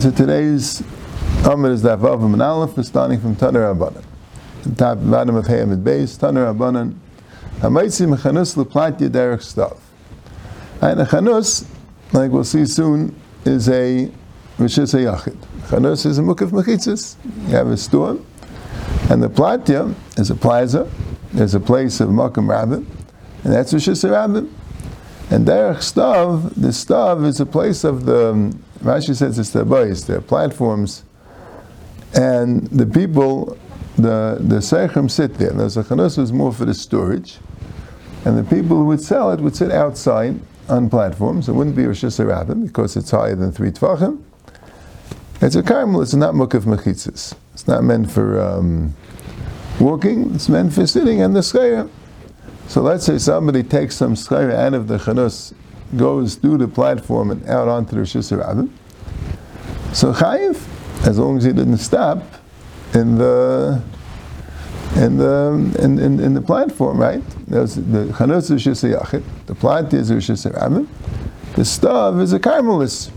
So today's Amr is that Vav and Aleph is starting from Taner Rabbanan. The top bottom of Hayam and base, Taner Rabbanan. Hamaitzi mechanus leplatya derech stav. And a chanus, like we'll see soon, is a Rishis Yachid. Chanus is a mukaf mechitzis. You have a store, and the platya is a plaza. There's a place of makam rabbin, and that's Rishis Rabbin. And derech stav, the stav is a place of the Rashi says it's the boys, the platforms, and the people, the the seichem sit there. The chanus is more for the storage, and the people who would sell it would sit outside on platforms. It wouldn't be Rosh Hashanah because it's higher than three tvachim. It's a carmel. It's not mukaf mechitzis. It's not meant for um, walking. It's meant for sitting and the schaya. So let's say somebody takes some schaya out of the chanus goes through the platform and out onto the Rosh Hashanah. So chayiv, as long as he didn't stop in the in the in, in, in the platform, right? There's the chanus is Yachid, the plant is Hashanah, the stav is a carmelis.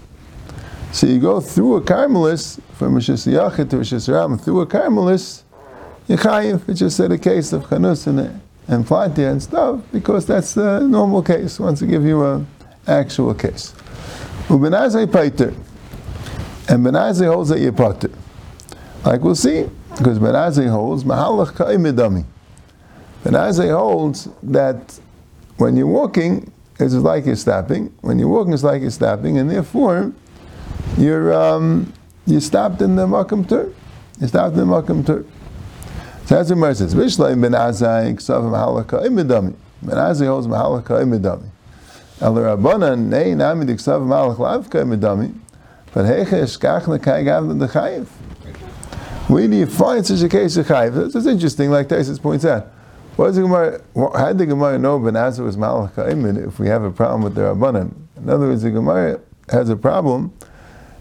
So you go through a carmelis from Rosh Yachid to Rosh Hashanah through a carmelis, you chayiv. It's just a case of chanus and and plantia and stuff because that's the normal case. Once I give you an actual case. Ubenazai paiter. And Benazai holds that you're pater. Like we'll see, because Benazai holds mahalach ka'imidami. Benazai holds that when you're walking, it's like you're stopping. When you're walking, it's like you're stopping, and therefore, you're um, you stopped in the makam tur. You stopped in the makam tur. So that's what Mer says. Vishleim Benazai ksav mahalach imidami. Benazai holds mahalach imidami. El Rabbanan nei nami diksav malach lavka medami, but heiche eskach lekai gav the chayiv. Where do you find such a case of chayiv? That's interesting, like Taisus points out. What is the Gemara? How did the Gemara know Benazai was malach kaimin if we have a problem with the Rabbanan? In other words, the Gemara has a problem.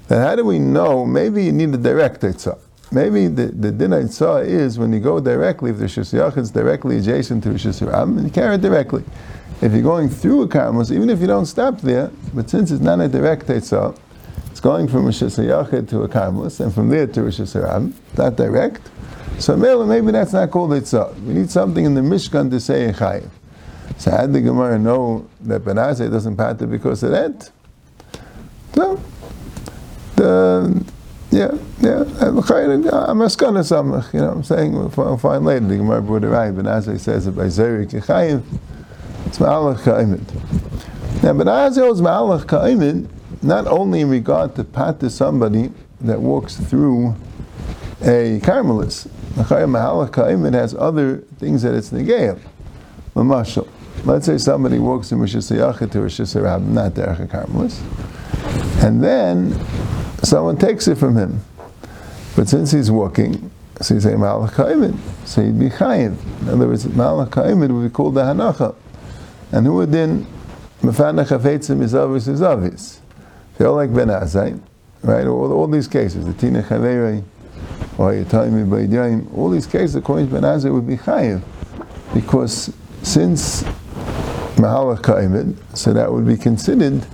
Then how do we know? Maybe you need a direct etzah. Maybe the, the din is when you go directly, if the shusiyach is directly adjacent to the and you carry it directly. If you're going through a karmos, even if you don't stop there, but since it's not a direct it's going from Rosh Hashanah to a karmos, and from there to Rosh Hashanah, not direct. So maybe that's not called tetzah. We need something in the Mishkan to say Echayiv. So how did the Gemara know that Benazai doesn't pater because of that? So, the, yeah, yeah, I'm a skana you know, I'm saying, we'll find later, the Gemara brought it right, Benazai says it by Zerik Echayiv, it's Ma'alach Ka'imid. Now, but Azil is Ma'alach Ka'imid not only in regard to pat to somebody that walks through a Carmelis. Ka'imid has other things that it's Negeim. Mamashal. Let's say somebody walks from Rosh Hashanah to Rosh Hashanah, not Derech Carmelis, and then someone takes it from him. But since he's walking, so he's a Malach Ka'imid, so he'd be Chayiv. In other words, Malach would be called the Hanacha. And who would then mefanach hafetzim is obvious is obvious. Feel like Ben Azai, right? All, all these cases, the Tina Chaverei, or Yitayim Baydiyim, all these cases, according to Ben Azai, would be chayiv. Because since Mahalach Kaimed, so that would be considered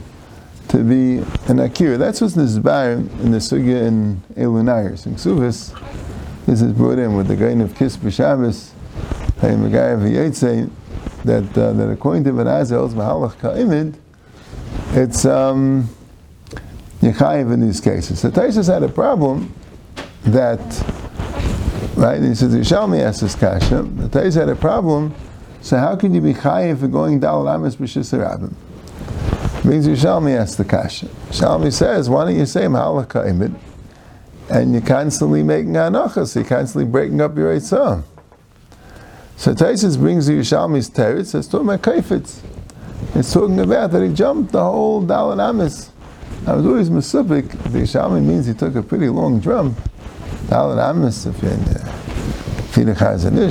to be an Akira. That's what's Nizbar in the Sugya in Elunayers. In Ksuvis, this is brought in with the grain of Kis B'Shabbos, that uh, that according to Ben Azel's Mahalach Ka'imid, it's um, Yechayiv in these cases. So Taisus had a problem that, right, he says, Yishalmi asked this kasha, the Taisus had a problem, so how can you be Chayiv for going Dal Amis B'Shisarabim? Means Yishalmi asked the kasha. Yishalmi says, why don't you say Mahalach Ka'imid, and you're constantly making anachas, you're constantly breaking up your Eitzah. So Taisus brings the Yushalmi's teretz. It's talking about kaifetz. It's talking about that he jumped the whole Dalan Amis. I was always Mesupik. The Yushalmi means he took a pretty long jump. Dalan Amis, if you're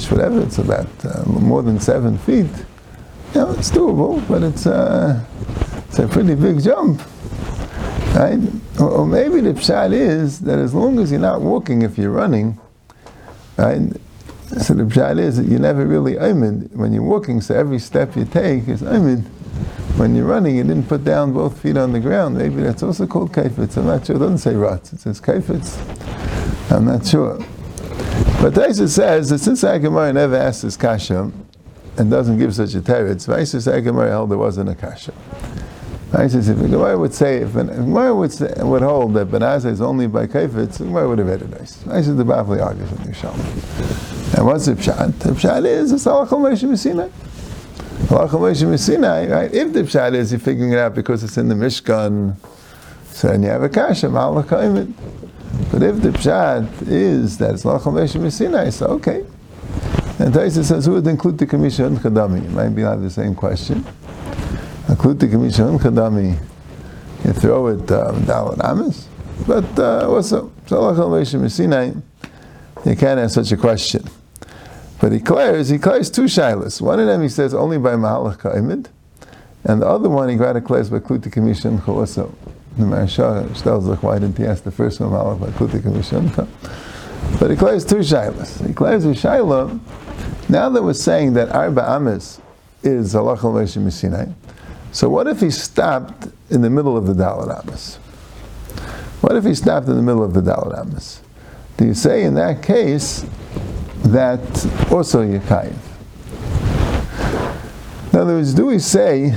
whatever, it's about uh, more than seven feet. You know, it's doable, but it's, uh, it's a pretty big jump. Right? Or, or maybe the pshat is that as long as you're not walking, if you're running, right? So the pshat is that you never really oimid when you're walking, so every step you take is oimid. When you're running, you didn't put down both feet on the ground. Maybe that's also called kaifetz. I'm not sure. It doesn't say ruts. It says kaifetz. I'm not sure. But Taisa says that since Agamara never asked this kasha and doesn't give such a teretz, Vaisus Agamara held there wasn't a kasha. Vaisus, if a would say, if a would, say, would hold that Benaza is only by kaifetz, the Gemara would have it nice. Vaisus the Bavli argues with Yerushalmi. And what's the pshat? The pshat is it's Messinai. Right? If the pshat is you're figuring it out because it's in the Mishkan, so then you have a kasha, malachal but if the pshat is that it's lacham veshim Sinai, so okay. And Taisa says, who would include the commission chadami? You might be have the same question. Include the commission chadami. You throw it um, down amis, but uh, also so lacham veshim Sinai. You can't ask such a question. But he declares, he declares two shilas. One of them he says only by mahalach ka'imid, and the other one he declares by kluti commission also the Maharsha tells us why didn't he ask the first one Malach by Klutik and But he claims two shaylas. He claims a shayla. Now that we're saying that Arba Amis is Halach al Sinai, so what if he stopped in the middle of the Dalit Amis? What if he stopped in the middle of the Dalit Amis? Do you say in that case that also Yekayiv? In other words, do we say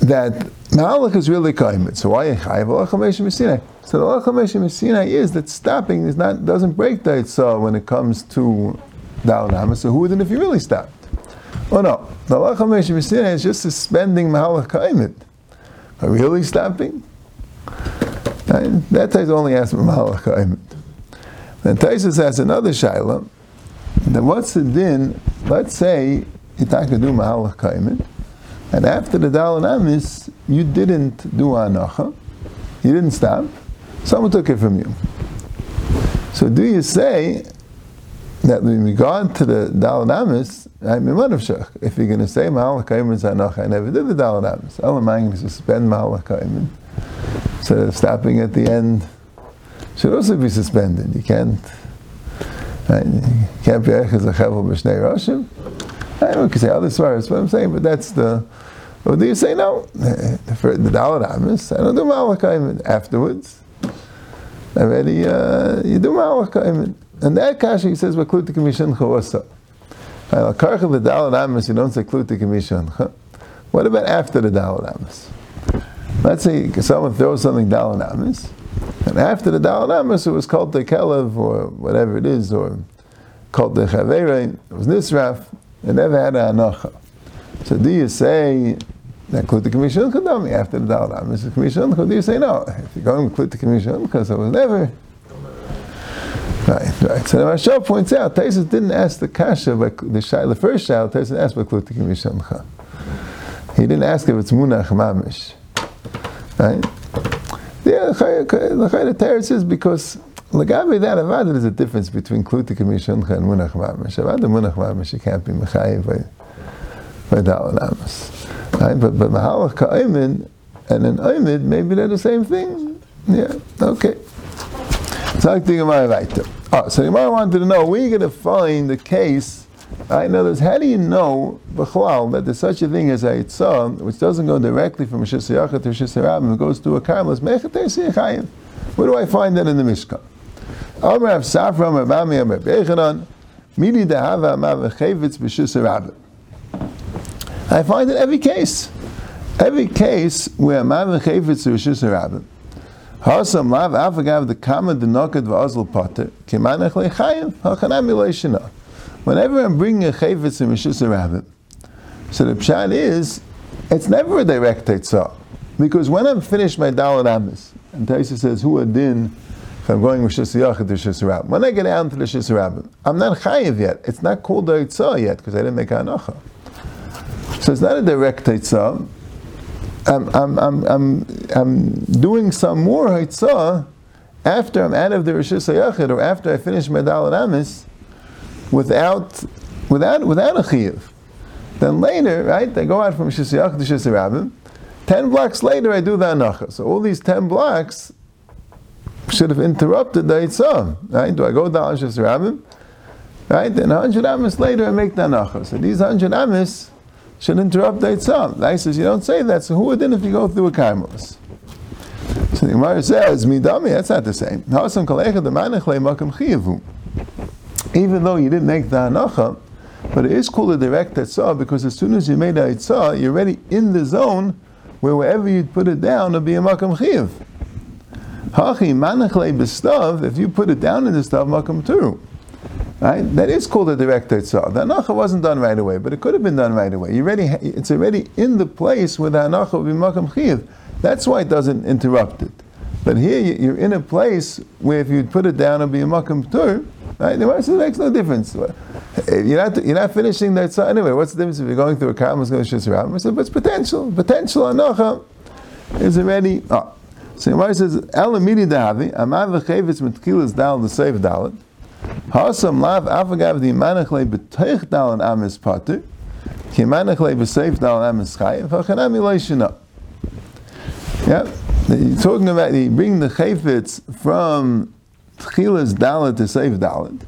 that Ma'alach is really kaimet. So why chayiv alach Sinai? So the alach Sinai is that stopping is not doesn't break the itzah when it comes to da'al So who would if you really stopped? Oh no, the alach Sinai is just suspending ma'alach kaimet. Are really stopping? That ties only asks ma'alach kaimet. Then Taisus has another shaila. Then what's the din? Let's say do mahalach kaimet. And after the Dal Amis, you didn't do Anacha, you didn't stop, someone took it from you. So do you say that in regard to the Dal Amis, I'm of shach. if you're going to say Mahalach Kaimin Anacha, I never did the Dal Amis. I'm going to suspend Mahalach Kaimin. So stopping at the end should also be suspended. You can't, right? can't be Echaz Achavel B'Shnei Roshim. I don't can say other svaras, but I'm saying, but that's the. Or do you say no? For the Dalit Amis, I don't do Malachayim afterwards. I already, uh, you do Malachayim. And that kasha he says, "Bakluti kamishan chawasa." Al-karcha the Dalit Amis, you don't say kluti kamishan. What about after the Dalit Amis? Let's say someone throws something Dalit Amis, and after the Dalit Amis, it was called the Kelev or whatever it is, or called the Chavere, it was Nisraf. They never had an anacha. So do you say that Klut Commission Chadami after the Dal Mr. Commission Do you say no? If you're going to Klut Commission because it was never. Right, right. So the Mashal points out, Taisus didn't ask the kasha, but the, the first child, Taisus asked by Klut Commission He didn't ask if it's Munach Mamish. Right? Yeah, the Teretz is because Lagabi that avad, there's a difference between klutik and mishoncha and munach mamish. Avad the munach mamish, you can't be mechayiv by by da'al amas. Right? But but mahalach ka'aymin and an aymin, maybe they're the same thing. Yeah, okay. So I think Gemara right Oh, ah, so Gemara wanted to know where you going to find the case. Right? In other words, how do you know b'chalal that there's such a thing as a itzah, which doesn't go directly from Shis to Shis it goes to a karmelis Where do I find that in the Mishkan? Amr Rav Safra, Amr Bami, Amr Bechanan, Mili Dehava Amav Chevitz B'Shus I find in every case, every case where Amav Chevitz B'Shus Rabbim, Hasam Lav Afagav the Kama Denokad V'Azl Potter, Kemanach Lechayev, Hachanam Eloishina. Whenever I'm bringing a Chevitz in B'Shus Rabbim, so the pshat is, it's never a direct tetzah. Because when I'm finished my Dalit Amis, and Taisa says, Hu Adin, if I'm going with Shis to Shis When I get out to the Shis I'm not Chayiv yet. It's not called a Yitzah yet because I didn't make Anacha. So it's not a direct Yitzah. I'm, I'm, I'm, I'm, I'm doing some more Yitzah after I'm out of the Rosh Hashanah or after I finish my Dalit Amis without, without, without a Chayiv. Then later, right, I go out from Shis to Shis Ten blocks later, I do the Anacha. So all these ten blocks, should have interrupted the Yitzah. Right? Do I go down Shas Rabbim? Right? Then 100 Amis later I make the Anacha. So these 100 Amis should interrupt the Eitzah. The says you don't say that, so who would then if you go through a Karmelis? So the Gemara says, Midami, that's not the same. Even though you didn't make the Hanacha, but it is called a direct Eitzah because as soon as you made the Eitzah, you're already in the zone where wherever you put it down, it'll be a Makam Chiv. Hachi manachle b'stav, if you put it down in the stav, makam turu. Right? That is called a direct tzah. The anacha wasn't done right away, but it could have been done right away. You already, it's already in the place where the anacha will be makam chiv. That's why it doesn't interrupt it. But here you're in a place where if you put it down, it'll be a makam tur. Right? The it makes no difference. You're not, you're not finishing that tzah anyway. What's the difference if you're going through a karmas going to shis But it's potential. Potential anacha is already. Oh. So Gemara says, "El amidi dahavi amav v'chevetz mitkilas dal the save dalit hasam lav afagav the manachle b'teich dal amis pater ki manachle b'seif dal amis chayiv hachanami leishina." Yeah, you're talking about you bring the chayfetz from tchilas dalit to save dalit.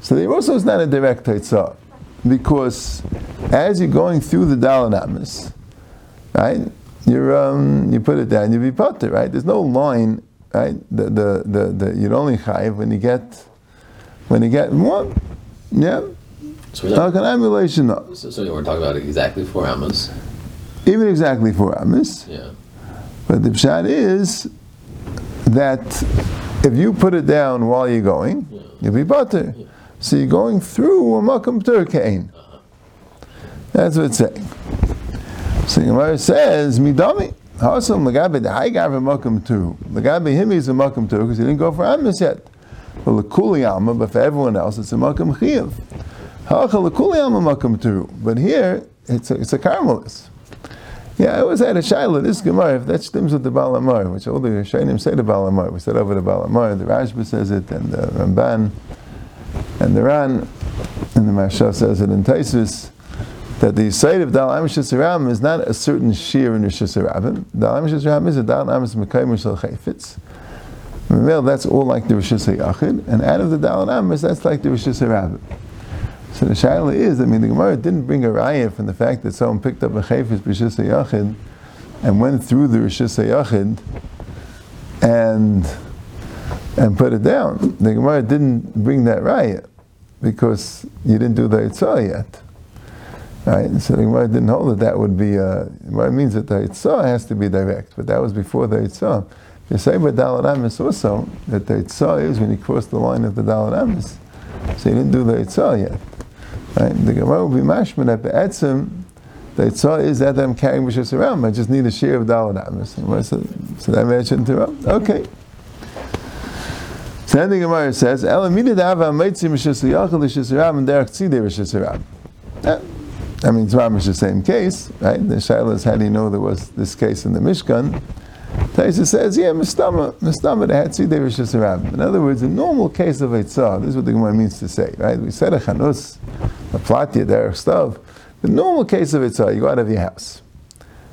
So the also is not a direct teitzah because as you're going through the dalit amis, right? you um, you put it down, you be potter, right? There's no line, right? The the the, the you'd only chayiv when you get when you get one, yeah. So we're not, emulation. No. So, so, we're talking about exactly four amas. Even exactly four amas. Yeah. But the pshat is that if you put it down while you're going, yeah. you'll be butter. Yeah. So you're going through a makam turkain. Uh-huh. That's what it's saying. So Gemara says, Midami. Hasam Lagabe the high gav makom too. Lagabe him is a makom too because he didn't go for Amos yet. But Lakuli Amma, but for everyone else it's a makom chiv. Hacha Lakuli Amma makom too. But here it's a, it's a Carmelis. Yeah, I always had a shaila. This Gemara, if that stems with the Balamar, which all the Shainim say the Balamar, we said over the Balamar, the Rashba says it, and the Ramban, and the Ran, and the Marsha says it in Taisus that the site of Dal Amish is not a certain shear in Hashanah. Dal Amish is a Dal Amish Mekayim Shal Chayfetz. Remember, that's all like the Rosh Hashanah. And out of the Dal Amish, that's like the Rosh Hashanah. So the shaila is, I mean, the Gemara didn't bring a raya from the fact that someone picked up a chayfetz b'shis yachid and went through the rishis yachid and and put it down. The Gemara didn't bring that raya because you didn't do the itzah yet. Right? So the Gemara didn't hold that that would be, uh, it means that the Yitzhah has to be direct, but that was before the Yitzhah. You say by Dalit Amis also that the Yitzhah is when you cross the line of the Dalit Amis. So you didn't do the Yitzhah yet. Right? The Gemara will be mashma that Be'etzim, the Yitzhah is that I'm carrying B'shus around, I just need a share of Dalit Amis. So, so that may shouldn't interrupt? Okay. So then the Gemara says, Elamida Dava Meitzi Mishus Yachal Lishus Ram and Derek Tzidei Mishus Ram. I mean, it's Mamish the same case, right? The Shaila is how do you know there was this case in the Mishkan? Taisa says, yeah, Mistama, Mistama, had Tzidei Rishis In other words, a normal case of Eitzah, this is what the Gemara means to say, right? We said a Chanus, a Platya, derech stuff. The normal case of Eitzah, you go out of your house.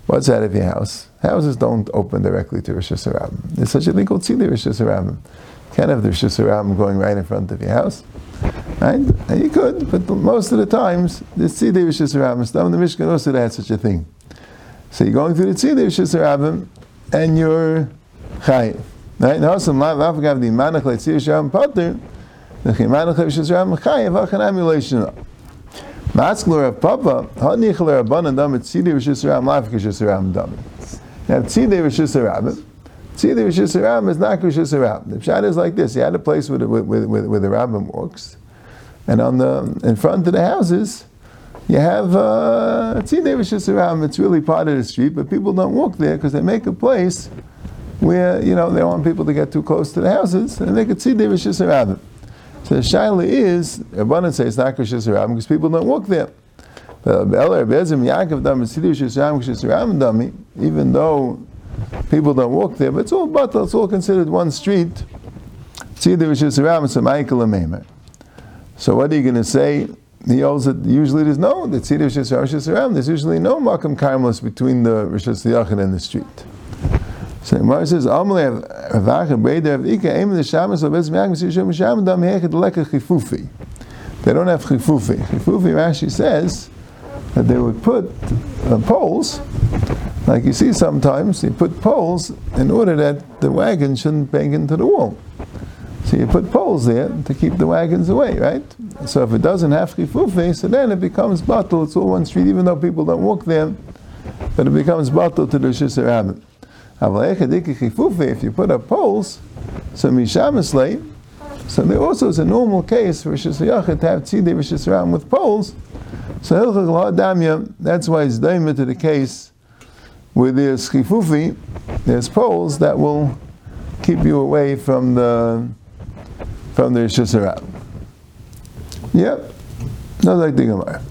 What's out of your house? Houses don't open directly to Rosh Hashanah. There's such a thing called Tzidei Rosh Hashanah. Can't have the Rosh Hashanah going right in front of your house. Right? And you could, but most of the times, the Tzidei Rishis Rabim, the Mishkan also had such a thing. So you're going through the Tzidei Rishis Rabim, and you're Chayiv. Right? Now, some lav afagav the manach leitzir shabim pater, the chimanach rishis rabim chayiv hachan emulation. Matzklor of Papa, hanich le rabban and dam tzidei rishis rabim lafik rishis rabim dam. Now tzidei rishis rabim, See, the Rosh Hashanah is not Hashanah. The Pshat is like this. You had a place where the, where, where, where the rabbin walks, and on the in front of the houses, you have uh, Rosh Hashanah. It's really part of the street, but people don't walk there because they make a place where, you know, they don't want people to get too close to the houses, and they could see the Rosh Hashanah. So the Shaila is, Rabbanan say it's not Rosh Hashanah because people don't walk there. But Even though people don't walk there, but it's all but it's all considered one street. So what are you going to say? He holds that usually there's no, the Tzidei Rishis Rishis there's usually no Makam Karmelis between the Rishis Yachid and the street. So Mar says, Amalei Avach Breder of Ika Aim the Shabbos of Bez Miyak Misishim Shabbat Dam Hechid Leka Chifufi. They don't have Chifufi. Chifufi Rashi says that they would put uh, poles, like you see sometimes, they put poles in order that the wagon shouldn't bang into the wall. So you put poles there to keep the wagons away, right? So if it doesn't have chifufi, so then it becomes bottle. It's all one street, even though people don't walk there, but it becomes bottle to the shisarabim. If you put up poles, so mishamislay, so there also is a normal case for Shishayachit to have tzidei Rishis with poles. So that's why it's daima to the case where there's chifufi, there's poles that will keep you away from the from the Rishis Yep, not like the Gemara.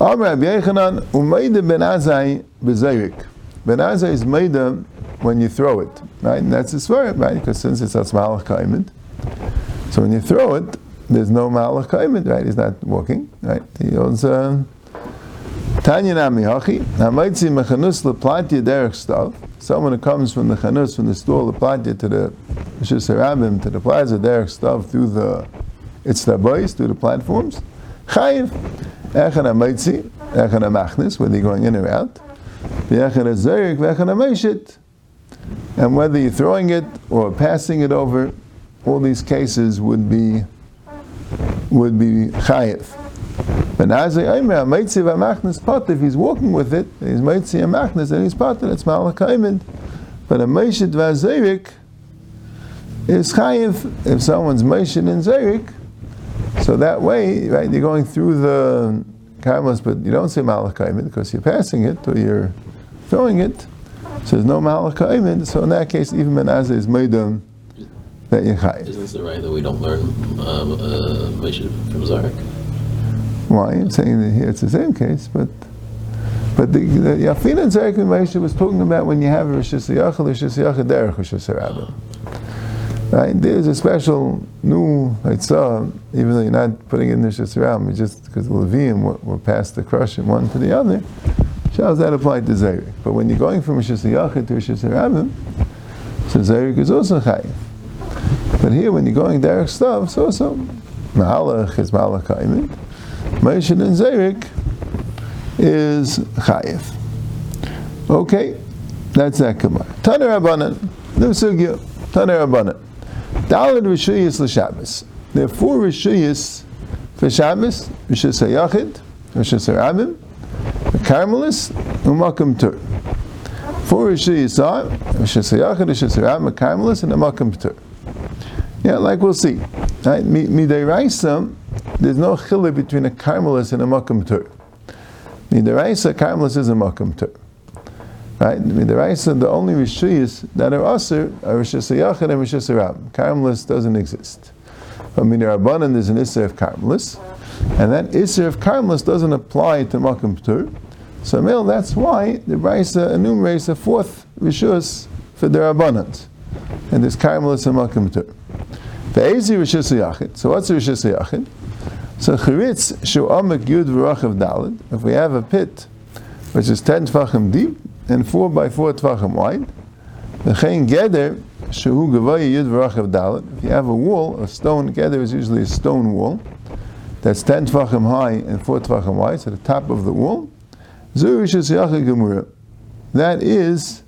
Amr Rabbi Yechanan, Umayda ben Azai bezayrik. Ben Azai is Maida when you throw it, right? And that's the swear, right? Because since it's Asmalach Kaimed, so when you throw it, there's no Malach Kaimed, right? He's not walking, right? He owns a Tanya Nami Hachi, Hamaitzi Mechanus Leplatya Derech Stav. Someone who comes from the Chanus, from the store Leplatya to the Shisarabim, to the Plaza Derech Stav through the it's the boys through the platforms. Chayiv, Echan HaMaitzi, Echan HaMachnis, whether you're going in or out. V'echan HaZerik, V'echan HaMeishit. And whether you're throwing it or passing it over, all these cases would be would be chayiv. But pot, if he's walking with it, he's Meitzi amachnes, and he's and it's malakaimed. But a Meishit v'azerik is chayiv if someone's Meishit in Zerik. So that way, right, you're going through the karmas, but you don't say malakaimed because you're passing it or you're throwing it. So there's no malakaimed. So in that case, even Menazir is Meidum that you're chayiv. Isn't the right that we don't learn um, uh, from Zarek? Why? I'm saying that here it's the same case, but but the, the Yafin and Zarek was talking about when you have a Rosh Hashanah, Rosh Hashanah derech Rosh Hashanah. Right? There's a special new Haitzah, even though you're not putting in the Hashanah, just because the Levium were, were passed the crush from one to the other, shows that applied to Zarek. But when you're going from Hashanah to Hashanah, so Zarek is also Chayiv. But here, when you're going Derek stuff, so so Mahalach is Mahalach Kaimin. Moshe and Zerik is Chayiv. Okay, that's that Gemara. Taner Rabbanan, no sugya. Taner Rabbanan. Dalad Rishuyas l'Shabbos. There are four Rishuyas for Shabbos: Rishus Hayachid, Rishus Harabim, the Carmelis, Umakam Tur. Four Rishuyas are Rishus Hayachid, Rishus Harabim, Carmelis, and Umakam Tur. Yeah, like we'll see. Right? Midiraisa, there's no chiluk between a Carmelis and a Makam Tur. Midiraisa, Carmelis is a Makam Tur. Right? I mean, the Raisa, the only Rishuyas that are Aser are Rishus Yachid and Rishus Rab. Carmelis doesn't exist. I But Midirabanan, there's an Isser of Carmelis, and that Isser of Carmelis doesn't apply to Makam Tur. So, Mel, that's why the Raisa enumerates a fourth Rishus for the Rabbanans. And there's Carmelis and Makam Tur. Ve'ezi Rishis Yachid. So what's Rishis Yachid? So Chiritz Shu Amek Yud V'Rachav Dalid. If we have a pit which is 10 tvachim deep and 4 by 4 tvachim wide, V'chein Geder Shu Gavaya Yud V'Rachav Dalid. If you have a wall, a stone, Geder is usually a stone wall, that's 10 tvachim high and 4 tvachim wide, so the top of the wall, Zu Rishis Yachid Gemurah. That is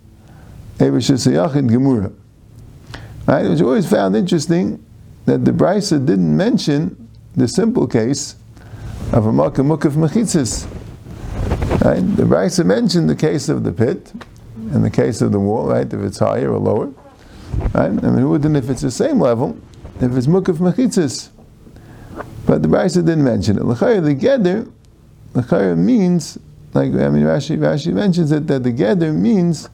a Rishis Yachid Gemurah. Right? Which always found interesting that the Brisa didn't mention the simple case of a Makkah Mukaf Mechitzis. Right? The Brisa mentioned the case of the pit and the case of the wall, right? If it's higher or lower. Right? I mean, if it's the same level, if it's Mukaf Mechitzis. But the Brisa didn't mention it. L'chayr, the Geder, L'chayr means, like, I mean, Rashi, Rashi mentions it, that the Geder means,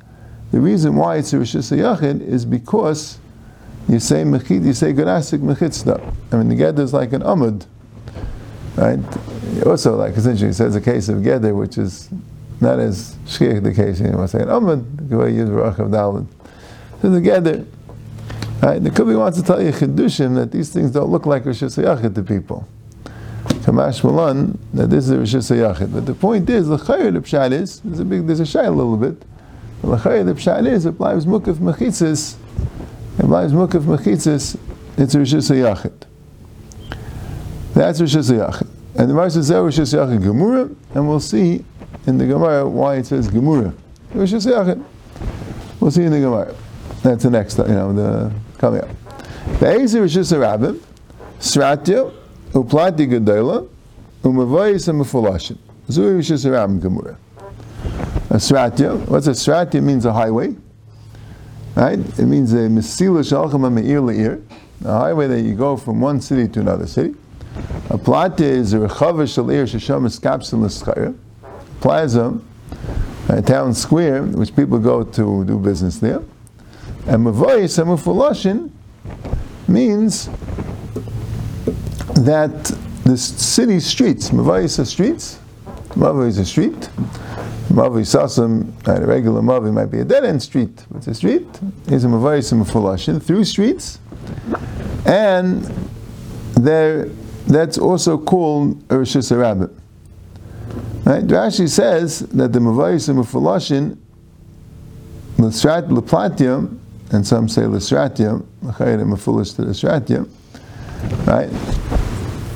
the reason why it's a Yachid is because you say mechit, you say ganasik mechitzda. I mean, the geder is like an amud, right? Also, like essentially, says a case of geder, which is not as shkir the case. You know, say an amud, the way you use of dalad. So the geder, right? The Kubi wants to tell you chidushim that these things don't look like Rosh Hashanah to people. Kamash Malan, that this is a Rosh Hashanah. But the point is, the chayr the pshat is, there's a big, there's a shy a little bit. The chayr the pshat is, it applies mukaf mechitzis and lies mukaf mechitzis, it's Rishis Yachid. That's Rishis Yachid. And the Gemara says Rosh Hashanah Gemura, and we'll see in the Gemara why it says Gemura. Rosh Hashanah. We'll see in the Gemara. That's the next, you know, the coming up. Be'ezer Rosh Hashanah Sratya, Uplati Gedola, Umavoyis and Mufulashim. Zuri Rosh Hashanah Gemura. A Sratya, what's a Sratya? Means a highway. Right? It means a Mesila Shalcham Me'ir Le'ir, a highway that you go from one city to another city. A plata is a rechava shalir shesham eskapsim l'schayr. Plaza, a town square, which people go to do business there. And mavoyis and means that the city streets, mavoyis are streets, mavoy is a street, Mavi Sasam, a regular Mavi might be a dead end street. It's a street. Is a Mavayis and through streets, and there that's also called Rishis Rabbit. Right? Rashi says that the Mavayis and L'Strat L'Platium, and some say L'Stratium, L'Chayr and to L'Stratium, right?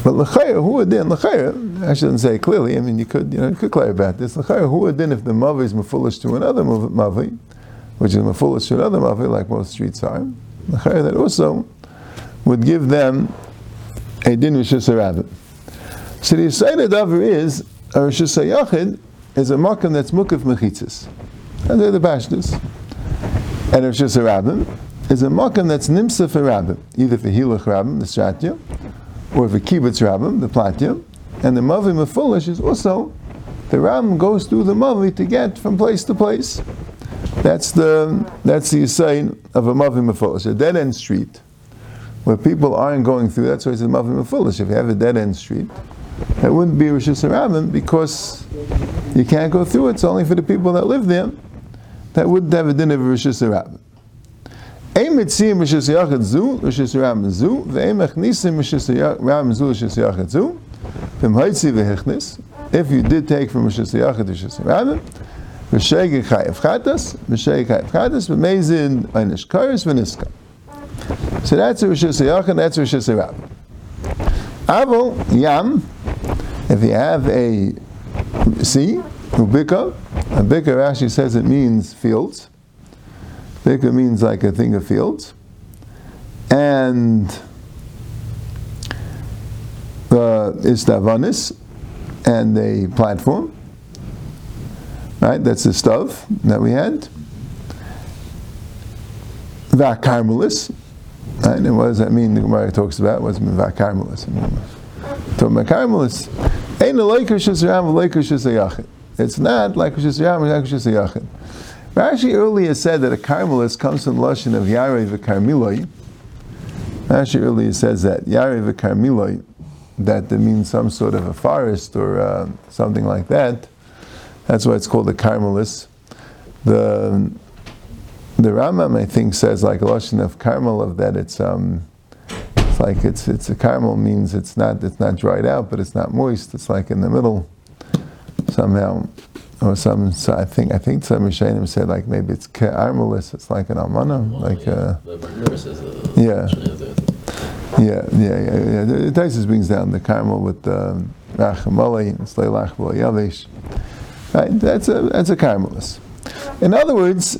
But l'chayr, who would then l'chayr? I shouldn't say clearly. I mean, you could, you know, you could clarify about this. L'chayr, who would then if the mavi is mafulish to another mavi, which is mafulish to another mavi, like most streets are, l'chayr that also would give them a din rishis So the Yisrael davar is a rishis yachid is a makam that's mukaf mechitzis, and they're the pashtus. And a rabbim is a makam that's nimsa for rabbim, either for hilach rabbim, the stratya, or for kibbutz rabbim, the platinum, and the mavi mefulish is also the ram goes through the mavi to get from place to place. That's the that's the sign of a mavi mefulish, a dead end street where people aren't going through. That's why it's a mavi mefulish. If you have a dead end street, it wouldn't be Rosh Hashanah because you can't go through it. It's only for the people that live there. That wouldn't have a din of Rosh Hashanah. Ein mitziim rishis yachid zu, rishis ram zu, ve'ein mechnisim rishis ram zu, rishis yachid zu, v'em haitzi v'hechnis, if you did take from rishis yachid rishis ram, v'shegi chayev chatas, v'shegi chayev chatas, v'meizin einish karis v'niska. So that's rishis yachid, that's rishis ram. Aval, yam, if you have a sea, ubika, a bika actually says it means fields, Bika means like a thing of fields. And uh, is Davanis and a platform. Right? That's the stuff that we had. Vakarmelis. Right? And what does that mean? The Gemara talks about what's mean vakarmelis. So vakarmelis. Ain't a Laker Shasayam, a Laker Shasayachid. It's not like Shasayam, it's like Shasayachid. Rashi earlier said that a Carmelist comes from the Lashon of Yarei v'Karmiloi. Rashi earlier says that Yarei v'Karmiloi, that it means some sort of a forest or uh, something like that. That's why it's called a Carmelist. The the Rambam I think says like a Lashon of Carmel of that it's um, it's like it's it's a caramel means it's not it's not dried out but it's not moist. It's like in the middle somehow or some, so I think I think some Rishonim said like maybe it's ke'armelis, it's like an almana, like uh, yeah. Yeah, yeah, yeah, yeah. The Taisus brings down the caramel with the rachamali and sleilach yavish. Right, that's a that's a caramelis. In other words,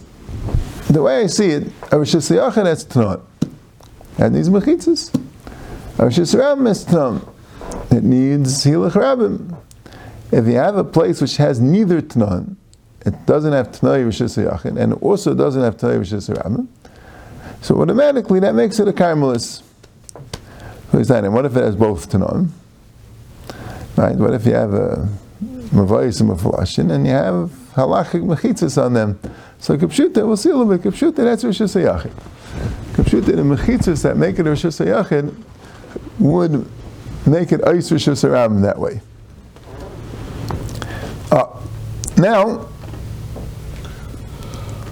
the way I see it, Rosh Hashanah that's tnot. That needs mechitzas. Rosh Hashanah is tnot. It needs hilach rabbim. If you have a place which has neither Tnan, it doesn't have Tnai Rishis Yachin, and also doesn't have Tnai Rishis Rabbim, so automatically that makes it a Carmelis. Who's that? And what if it has both Tanon? Right? What if you have a Mavayis and Maflashin and you have halachic mechitzas on them? So Kapshuta, we'll see a little bit. Kapshuta, that's Rosh Hashanah. Kapshuta, the mechitzas that make it Rosh Hashanah would make it Ice Rosh Hashanah that way. Uh, now,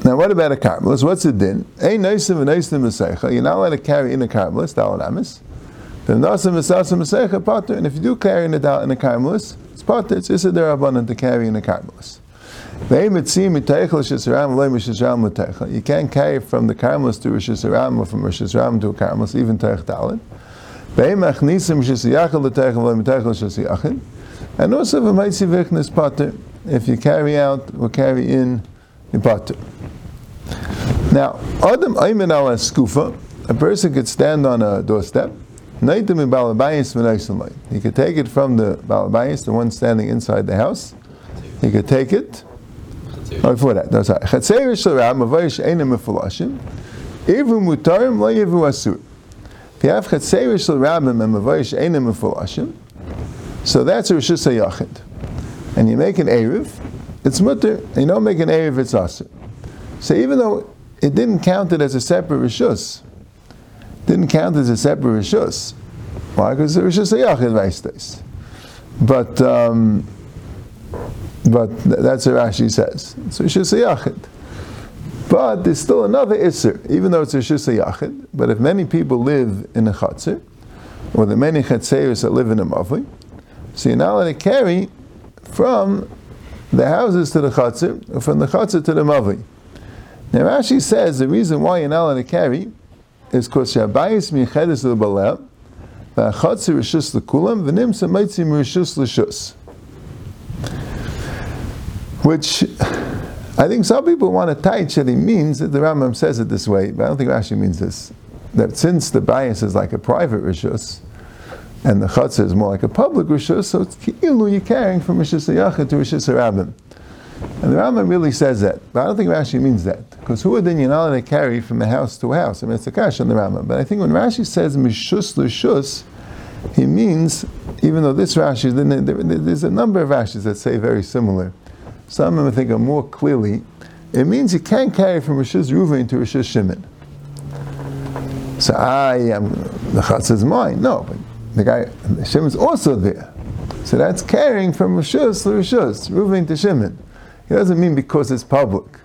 now what about a carmelist? What's the din? A noisim v'noisim v'seicha. You're not allowed to carry in a carmelist, dalad amis. Then nosim v'sasim v'seicha potter. And if you do carry in a in a carmelist, it's potter. It's isidar abundant to carry in a carmelist. You can't carry from the carmelist to Rosh Hashanah or from Rosh Hashanah to a carmelist, even Teich Dalit. And also v'maitzi v'chnis pater. If you carry out or carry in, the pater. Now, Adam Ayman al skufa, a person could stand on a doorstep. He could take it from the balabayis, the one standing inside the house. He could take it. Oh, before that, no, sorry. Chatzeir shel mavayish. Ivu mutarim lo asur. If you have mavayish so that's a rishus hayachid. And you make an erev, it's mutter. And you don't make an erev, it's asur. So even though it didn't count it as a separate rishus, didn't count as a separate rishus. Why? Because the rishus hayachid vaistes. But um, but that's what Rashi says. So rishus hayachid. But there's still another isser, even though it's a hayachid. But if many people live in a chatzir, or the many chatzeros that live in a mavli, so you're not allowed to carry from the houses to the chatzir, or from the chatzir to the mavli. Now Rashi says the reason why you're not allowed to carry is because Shabayis michedes l'balel, v'achatzi rishus l'kulam, v'nimsa meitzim rishus l'shus. Which I think some people want to that he means that the Rambam says it this way, but I don't think Rashi means this. That since the bias is like a private rishus, and the chatzah is more like a public rishus, so it's ki'ilu you're carrying from rishus yachid to rishus rabbim. And the Rambam really says that, but I don't think Rashi means that. Because who would then you're allowed to carry from a house to a house? I mean, it's a kash on the Rambam. But I think when Rashi says mishus l'shus, he means, even though this Rashi, there's a number of Rashis that say very similar. Some of them think are more clearly, it means you can't carry from Rishus Ruvain to Rishus Shimon. So I am, the Chatz is mine. No, but the guy, Shimon's also there. So that's carrying from Rishus to Rishus, Ruvain to Shimon. It doesn't mean because it's public.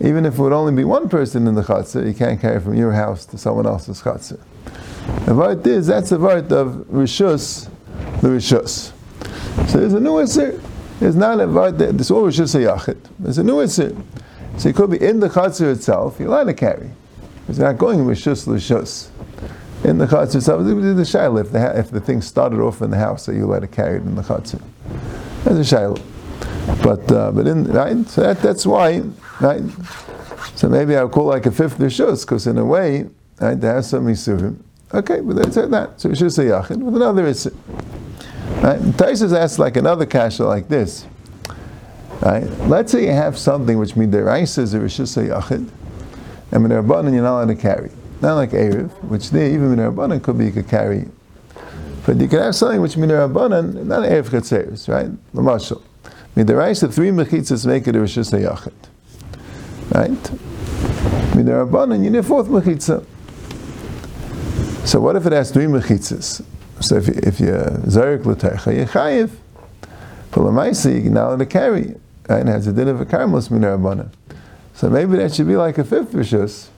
Even if it would only be one person in the chatzah, you can't carry from your house to someone else's chatzah. The vart is, that's the vart of rishus, the rishus. So there's a new isser. There's not a vart, there's all was just a yachid. There's a new isser. So you could be in the chatzah itself, you're allowed to carry. It's not going with rishus, rishus. In the chatzah itself, the shayla, if the, if the thing started off in the house, so you're allowed to carry it in the chatzah. That's a shayla. But uh, but in right, so that, that's why right. So maybe I'll call like a fifth rishus because in a way, right, there has some isurim. Okay, but that's that. So it's just a yachid with another isim. Right, Taisus asks like another kasha like this. Right, let's say you have something which means midiraisa is a rishus yachid, and midarbanan you're not allowed to carry. Not like erev, which there even midarbanan could be you could carry. But you could have something which midarbanan not erev chetzeres, right? The Lamashal. Midaraisa, three mechitzas make it a Rishus HaYachid. Right? Midarabanan, you need a fourth mechitza. So what if it has three mechitzas? So if, you, if you're Zarek L'Techa, you're Chayiv. For Lamaisi, not allowed to carry. And has a din of a karmelis Midarabanan. So maybe that should be like a fifth Rishus.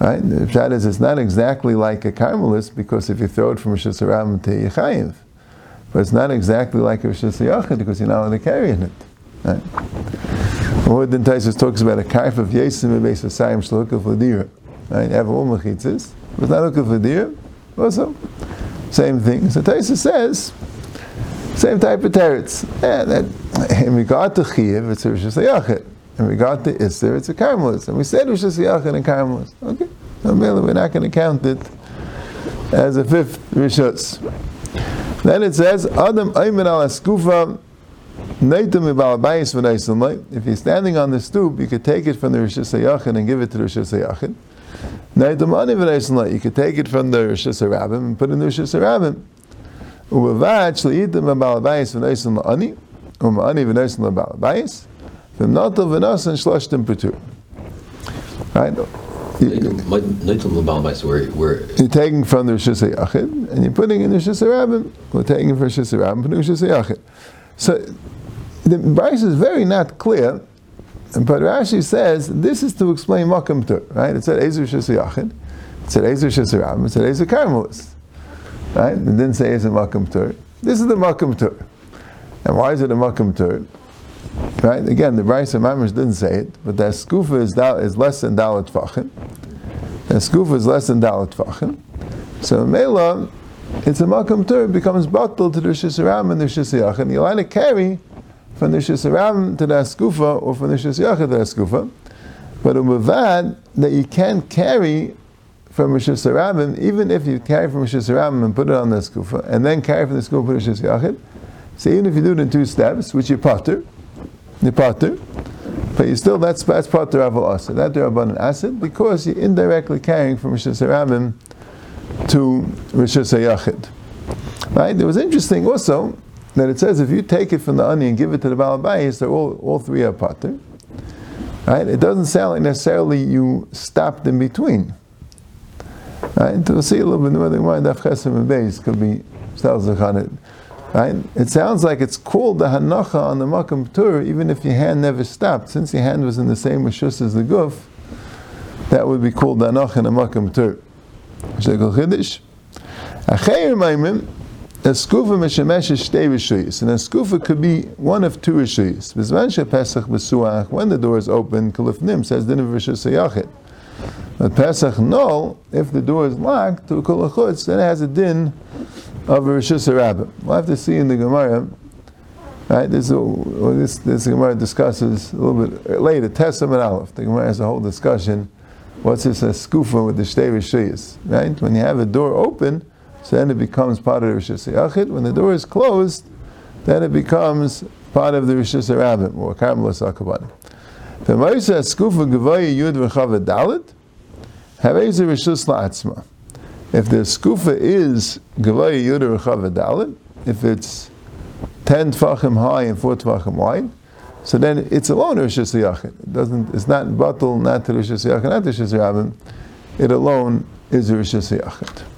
Right? The pshat is it's not exactly like a karmelis because if you throw it from Rishus HaRabim to Yechayiv, but it's not exactly like a Rishus Yachid because you're not allowed to carry it. Right? Or then Taisus talks about a kaif of Yesim and Beis Asayim Shalukah Fladira. Right? You have all mechitzas, but it's not Lukah Fladira. Also, same thing. So Taisus says, same type of teretz. Yeah, that, in regard to Chiv, it's Rishus Yachid. In regard to Isser, it's a Karmelis. And we said Rishus Yachid and Karmelis. Okay. So we're not going to count it as a fifth Rishus. Then it says, Adam Ayman al Askufa if you're standing on the stoop, you could take it from the Rosh Hashanah and give it to the Rosh Hashanah. You could take it from the Rosh Hashanah and put it in the Rosh Hashanah. ובבד שליתם לבעל הבייס ונעשן לעני, ומעני ונעשן לבעל הבייס, ומנוטל ונעשן שלושתם פטור. Right? You're taking from the Rosh Hashanah and you're putting in the Rosh Hashanah. We're taking from Rosh Hashanah and putting in Rosh Hashanah. So the Bryce is very not clear, but Rashi says this is to explain Makam Tur, right? It said Ezer Hashanah, it said Ezer Hashanah, it said Ezer Karmelis, right? It didn't say Ezer Makam Tur. This is the Makam Tur. And why is it a Makam Tur? Right? Again, the and Mamish didn't say it, but that skufa is, is less than Dalit Tvachim. That skufa is less than Dalit Tvachim. So Mela, it's a makam tur, becomes bottle to the Rishis Ram and the Rishis Yachid. You're allowed to carry from the to the Askufa or from the to the Askufa. But umavad that you can't carry from Rabim, even if you carry from Rabim and put it on the Skufa, and then carry from the Skufa to Yachid, so even if you do it in two steps, which you potter, you potter, but you still, that's, that's potter aval asa, that derabbanan acid, because you're indirectly carrying from Rabim to Rishis Yachid. Right? It was interesting also that it says if you take it from the ani and give it to the Balabayis, they're all, all three are patur. Right? It doesn't sound like necessarily you stopped in between. Right? We'll see a little bit more Chesem and Beis could be on it. Right? It sounds like it's called the Hanacha on the Makam Tur, even if your hand never stopped. Since your hand was in the same Rishus as the Guf, that would be called the Hanacha in the Makam Tur. Chiddush. Acheir Maimim, a skufa meshemesh shtei rishuyis, and a skufa could be one of two rishuyis. When the door is open, kalifnim says din of rishus. But Pesach no, if the door is locked to kolachutz, then it has a din of a rishus rabbim. We'll have to see in the Gemara. Right, this, this, this Gemara discusses a little bit later, Testament Aleph. The Gemara has a whole discussion. What's this skufa with the shtei rishuyis? Right, when you have a door open, so then it becomes part of the Rishus Yachid. When the door is closed, then it becomes part of the Rishus Rabbim, or Karmelos Akabanim. V'maisa skufa gevaya yud v'chava dalit, haveza Rishus la'atzma. If the skufa is gevaya yud v'chava dalit, if it's 10 tfachim high and 4 tfachim wide, so then it's alone Rishus Yachid. It doesn't, it's not batal, not Rishus Yachid, not Rishus Rabbim. It alone is Rishus Yachid.